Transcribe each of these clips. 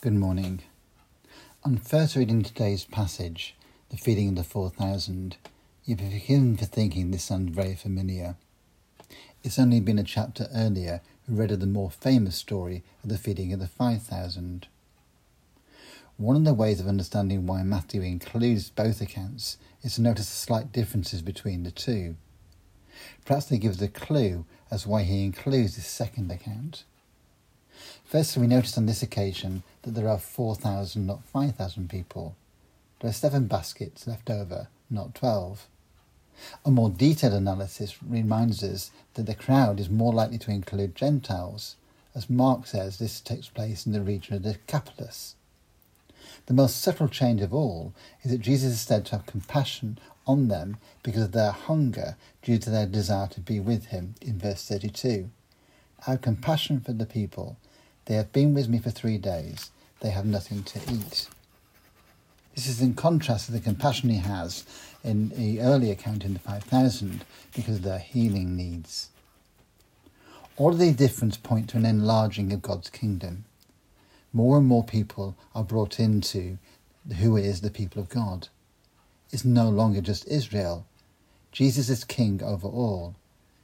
Good morning. On first reading today's passage, the feeding of the 4,000, you will be forgiven for thinking this sounds very familiar. It's only been a chapter earlier we read of the more famous story of the feeding of the 5,000. One of the ways of understanding why Matthew includes both accounts is to notice the slight differences between the two. Perhaps they give a clue as why he includes this second account. Firstly, we notice on this occasion that there are 4,000, not 5,000 people. There are seven baskets left over, not 12. A more detailed analysis reminds us that the crowd is more likely to include Gentiles. As Mark says, this takes place in the region of the Decapolis. The most subtle change of all is that Jesus is said to have compassion on them because of their hunger due to their desire to be with him in verse 32. I have compassion for the people they have been with me for three days. They have nothing to eat. This is in contrast to the compassion he has in the early account in the 5,000 because of their healing needs. All of these differences point to an enlarging of God's kingdom. More and more people are brought into who is the people of God. It's no longer just Israel. Jesus is king over all,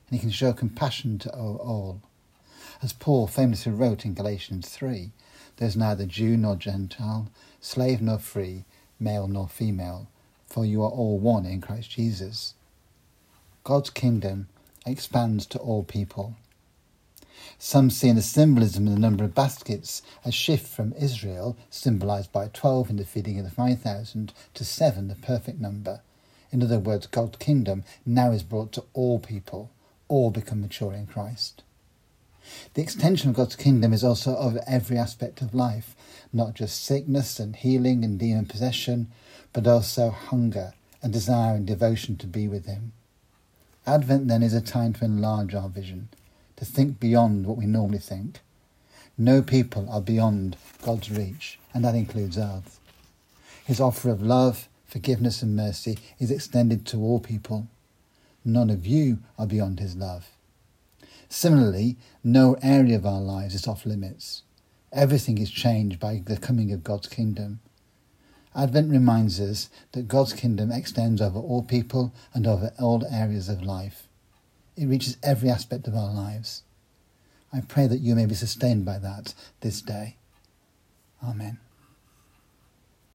and he can show compassion to all. As Paul famously wrote in Galatians 3, there is neither Jew nor Gentile, slave nor free, male nor female, for you are all one in Christ Jesus. God's kingdom expands to all people. Some see in the symbolism of the number of baskets a shift from Israel, symbolized by 12 in the feeding of the 5,000, to 7, the perfect number. In other words, God's kingdom now is brought to all people, all become mature in Christ. The extension of God's kingdom is also of every aspect of life, not just sickness and healing and demon possession, but also hunger and desire and devotion to be with Him. Advent then is a time to enlarge our vision, to think beyond what we normally think. No people are beyond God's reach, and that includes us. His offer of love, forgiveness, and mercy is extended to all people. None of you are beyond His love. Similarly, no area of our lives is off limits. Everything is changed by the coming of God's kingdom. Advent reminds us that God's kingdom extends over all people and over all areas of life. It reaches every aspect of our lives. I pray that you may be sustained by that this day. Amen.